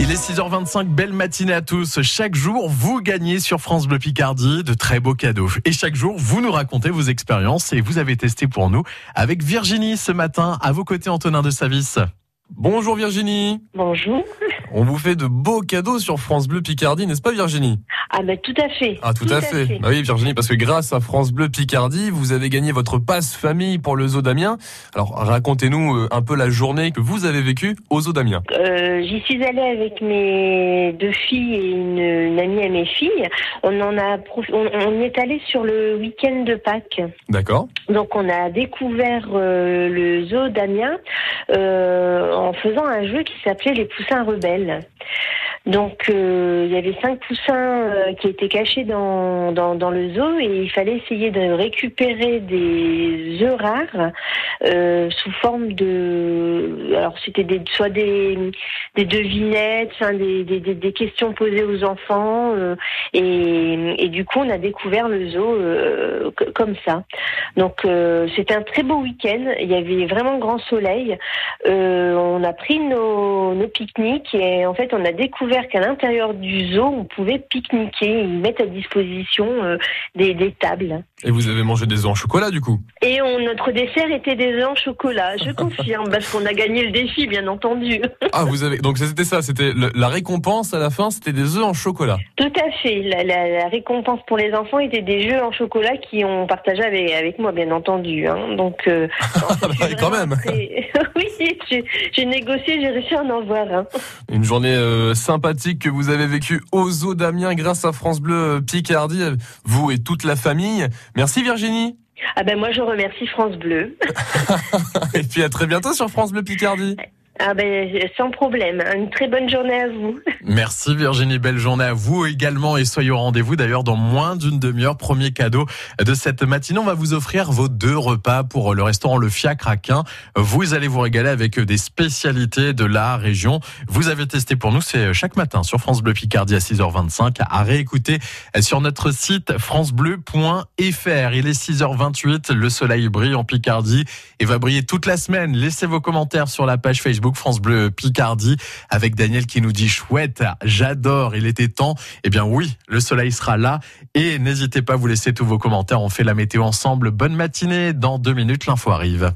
Il est 6h25, belle matinée à tous. Chaque jour, vous gagnez sur France Bleu Picardie de très beaux cadeaux. Et chaque jour, vous nous racontez vos expériences et vous avez testé pour nous avec Virginie ce matin. À vos côtés, Antonin de Savis. Bonjour Virginie. Bonjour. On vous fait de beaux cadeaux sur France Bleu Picardie, n'est-ce pas Virginie? Ah ben tout à fait. Ah tout, à, fait. Bah oui Virginie, parce que grâce à France Bleu Picardie, vous avez gagné votre passe famille pour le Zoo d'Amiens. Alors racontez-nous euh, un peu la journée que vous avez vécue au Zoo d'Amiens. Euh, J'y suis allée avec mes deux filles et une, une, amie à mes filles. On en a, on, on est allé sur le week-end de Pâques. D'accord. Donc on a découvert euh, le Zoo d'Amiens euh, en faisant un jeu qui s'appelait les Poussins rebelles. Donc euh, il y avait cinq poussins euh, qui étaient cachés dans, dans, le zoo et il fallait essayer de récupérer des œufs rares euh, sous forme de alors c'était des, soit des, des devinettes, des, des, des, questions posées aux enfants et, et, du coup on a découvert le zoo comme ça. Donc c'était un très beau week-end, il y avait vraiment grand soleil. on a pris nos, nos pique-niques et en fait on a découvert qu'à l'intérieur du zoo, on pouvait pique-niquer. Ils mettent à disposition euh, des, des, tables. Et vous avez mangé des œufs en chocolat, du coup Et on, notre dessert était des œufs en chocolat, je confirme, parce qu'on a gagné le défi, bien entendu. ah, vous avez. Donc c'était ça, c'était la récompense à la fin, c'était des œufs en chocolat. Tout à fait. La, la, la, récompense pour les enfants était des jeux en chocolat qui ont partagé avec, avec moi, bien entendu. Hein. Donc, euh, non, bah, quand même. Très... oui, j'ai négocié, j'ai réussi à en avoir. Hein. Une journée euh, sympathique que vous avez vécue au Zoo d'Amiens grâce à France Bleu Picardie, vous et toute la famille. Merci Virginie. Ah ben moi je remercie France Bleu. et puis à très bientôt sur France Bleu Picardie. Ah ben, sans problème. Une très bonne journée à vous. Merci Virginie, belle journée à vous également et soyez au rendez-vous d'ailleurs dans moins d'une demi-heure. Premier cadeau de cette matinée, on va vous offrir vos deux repas pour le restaurant Le Fiacre à. Vous allez vous régaler avec des spécialités de la région. Vous avez testé pour nous, c'est chaque matin sur France Bleu Picardie à 6h25 à réécouter sur notre site francebleu.fr. Il est 6h28, le soleil brille en Picardie et va briller toute la semaine. Laissez vos commentaires sur la page France Bleu Picardie avec Daniel qui nous dit chouette, j'adore, il était temps. Eh bien oui, le soleil sera là et n'hésitez pas à vous laisser tous vos commentaires. On fait la météo ensemble. Bonne matinée. Dans deux minutes, l'info arrive.